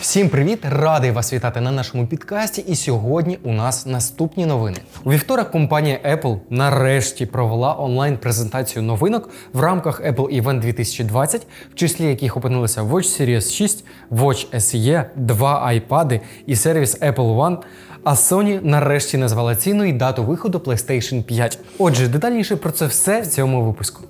Всім привіт! Радий вас вітати на нашому підкасті. І сьогодні у нас наступні новини. У вівторок компанія Apple нарешті провела онлайн-презентацію новинок в рамках Apple Event 2020, в числі яких опинилися Watch Series 6, Watch SE, два iPad і сервіс Apple One. А Sony нарешті назвала ціну і дату виходу PlayStation 5. Отже, детальніше про це все в цьому випуску.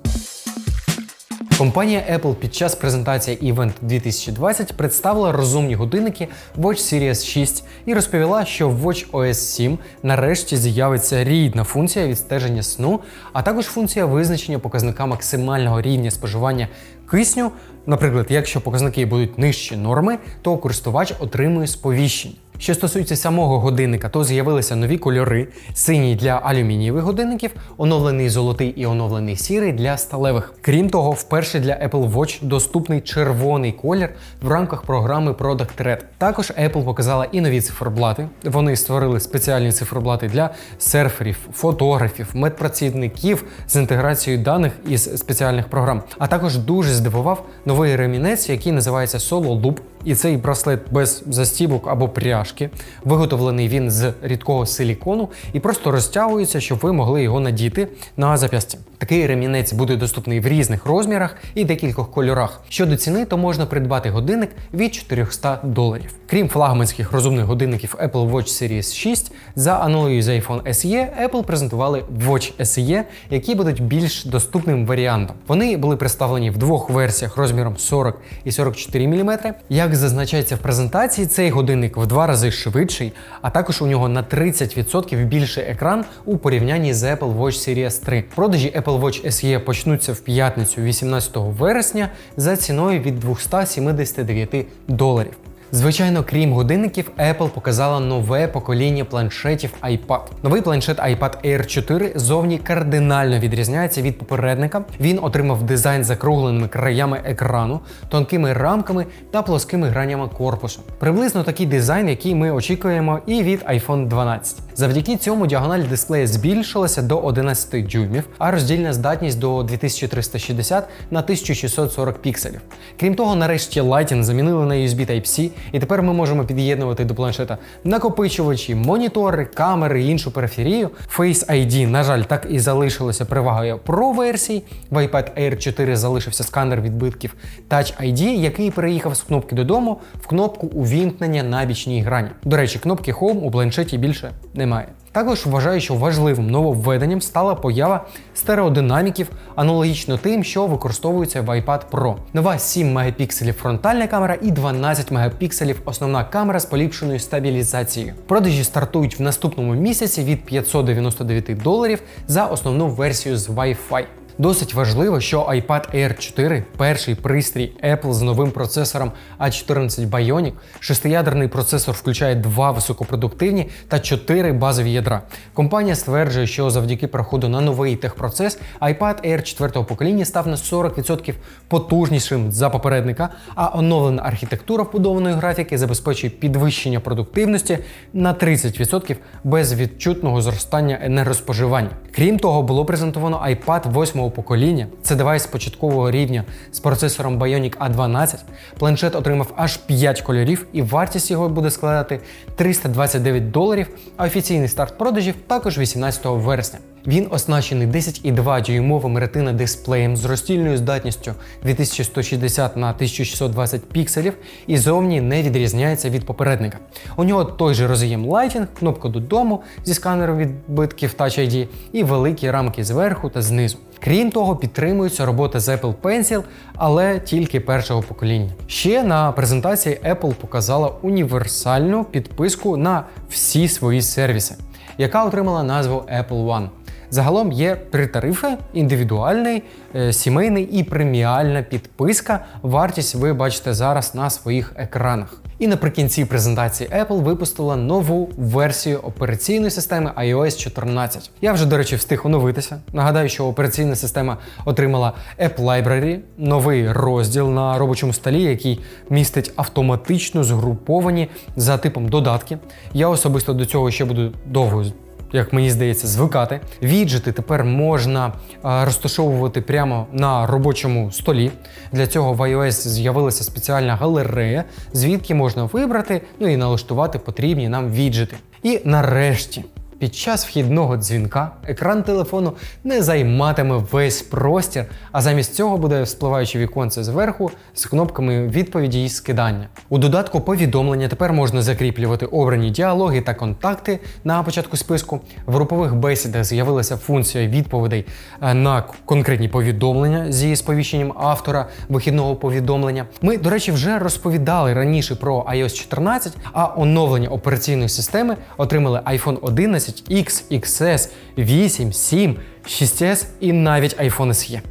Компанія Apple під час презентації Event 2020 представила розумні годинники Watch Series 6 і розповіла, що в Watch OS 7 нарешті з'явиться рідна функція відстеження сну, а також функція визначення показника максимального рівня споживання кисню. Наприклад, якщо показники будуть нижчі норми, то користувач отримує сповіщення. Що стосується самого годинника, то з'явилися нові кольори: синій для алюмінієвих годинників, оновлений золотий і оновлений сірий для сталевих. Крім того, вперше для Apple Watch доступний червоний колір в рамках програми Product Red. Також Apple показала і нові циферблати. Вони створили спеціальні циферблати для серферів, фотографів, медпрацівників з інтеграцією даних із спеціальних програм. А також дуже здивував новий ремінець, який називається Solo Loop. І цей браслет без застібок або пряжки. Виготовлений він з рідкого силікону і просто розтягується, щоб ви могли його надіти на зап'ястя. Такий ремінець буде доступний в різних розмірах і декількох кольорах. Щодо ціни, то можна придбати годинник від 400 доларів. Крім флагманських розумних годинників Apple Watch Series 6, за аналогією з iPhone SE, Apple презентували Watch SE, які будуть більш доступним варіантом. Вони були представлені в двох версіях розміром 40 і 44 мм. Як зазначається в презентації, цей годинник в два рази швидший, а також у нього на 30% більший екран у порівнянні з Apple Watch Series 3. Продажі Apple Watch SE почнуться в п'ятницю 18 вересня за ціною від 279 доларів. Звичайно, крім годинників, Apple показала нове покоління планшетів iPad. Новий планшет iPad Air 4 зовні кардинально відрізняється від попередника. Він отримав дизайн з закругленими краями екрану, тонкими рамками та плоскими гранями корпусу. Приблизно такий дизайн, який ми очікуємо, і від iPhone 12. Завдяки цьому діагональ дисплея збільшилася до 11 дюймів, а роздільна здатність до 2360 на 1640 пікселів. Крім того, нарешті Lighting замінили на USB Type-C, і тепер ми можемо під'єднувати до планшета накопичувачі, монітори, камери іншу периферію. Face ID, на жаль, так і залишилося перевагою Pro версій. В iPad Air 4 залишився сканер відбитків Touch ID, який переїхав з кнопки додому в кнопку увімкнення на бічній грані. До речі, кнопки Home у планшеті більше немає. Також вважаю, що важливим нововведенням стала поява стереодинаміків, аналогічно тим, що використовується в iPad Pro. Нова 7 мегапікселів фронтальна камера і 12 мегапікселів основна камера з поліпшеною стабілізацією. Продажі стартують в наступному місяці від 599 доларів за основну версію з Wi-Fi. Досить важливо, що iPad Air 4 перший пристрій Apple з новим процесором A14 Bionic. Шестиядерний процесор включає два високопродуктивні та чотири базові ядра. Компанія стверджує, що завдяки проходу на новий техпроцес iPad Air 4 покоління став на 40% потужнішим за попередника, а оновлена архітектура вбудованої графіки забезпечує підвищення продуктивності на 30% без відчутного зростання енергоспоживання. Крім того, було презентовано iPad 8 покоління. Це девайс початкового рівня з процесором Bionic A12. Планшет отримав аж 5 кольорів, і вартість його буде складати 329 доларів. А офіційний старт продажів також 18 вересня. Він оснащений 10,2 дюймовим ретина дисплеєм з роздільною здатністю 2160 на 1620 пікселів і зовні не відрізняється від попередника. У нього той же роз'єм Lighting, кнопка додому зі сканером відбитків Touch ID і великі рамки зверху та знизу. Крім того, підтримується робота з Apple Pencil, але тільки першого покоління. Ще на презентації Apple показала універсальну підписку на всі свої сервіси, яка отримала назву Apple One. Загалом є три тарифи: індивідуальний, е, сімейний і преміальна підписка. Вартість ви бачите зараз на своїх екранах. І наприкінці презентації Apple випустила нову версію операційної системи iOS 14. Я вже, до речі, встиг оновитися. Нагадаю, що операційна система отримала App Library, новий розділ на робочому столі, який містить автоматично згруповані за типом додатки. Я особисто до цього ще буду довго як мені здається, звикати. Віджити тепер можна розташовувати прямо на робочому столі. Для цього в iOS з'явилася спеціальна галерея, звідки можна вибрати ну і налаштувати потрібні нам віджити. І нарешті. Під час вхідного дзвінка екран телефону не займатиме весь простір, а замість цього буде спливаюче віконце зверху з кнопками відповіді і скидання. У додатку повідомлення тепер можна закріплювати обрані діалоги та контакти на початку списку. В групових бесідах з'явилася функція відповідей е, на конкретні повідомлення зі сповіщенням автора вихідного повідомлення. Ми, до речі, вже розповідали раніше про iOS 14, а оновлення операційної системи отримали iPhone 11 X, XS, 8, 7, 6S і навіть iPhone SE.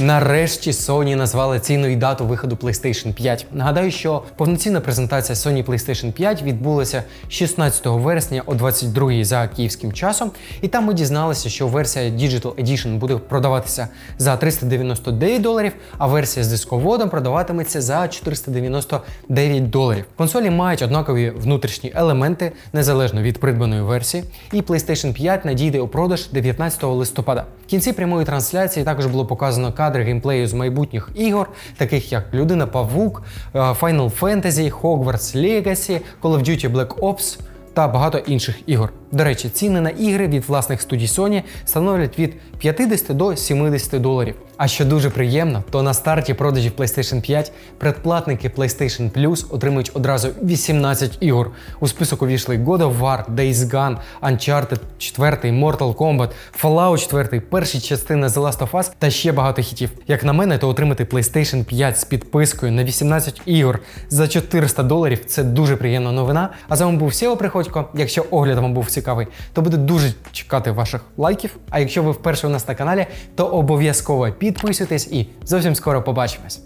Нарешті Sony назвали ціну і дату виходу PlayStation 5. Нагадаю, що повноцінна презентація Sony PlayStation 5 відбулася 16 вересня о 22 за київським часом, і там ми дізналися, що версія Digital Edition буде продаватися за 399 доларів, а версія з дисководом продаватиметься за 499 доларів. Консолі мають однакові внутрішні елементи незалежно від придбаної версії, і PlayStation 5 надійде у продаж 19 листопада. В кінці прямої трансляції також було показано кадри геймплею з майбутніх ігор, таких як Людина Павук, е, Final Fantasy, Hogwarts Legacy, Call of Duty Black Ops та багато інших ігор. До речі, ціни на ігри від власних студій Sony становлять від 50 до 70 доларів. А що дуже приємно, то на старті продажів PlayStation 5 предплатники PlayStation Plus отримують одразу 18 ігор. У список увійшли God of War, Days Gone, Uncharted 4, Mortal Kombat, Fallout 4, перші частини The Last of Us та ще багато хітів. Як на мене, то отримати PlayStation 5 з підпискою на 18 ігор за 400 доларів це дуже приємна новина. А з вами був Сєва Приходько. Якщо огляд вам був цікавий, то буду дуже чекати ваших лайків. А якщо ви вперше у нас на каналі, то обов'язково підписуйтесь і зовсім скоро побачимось.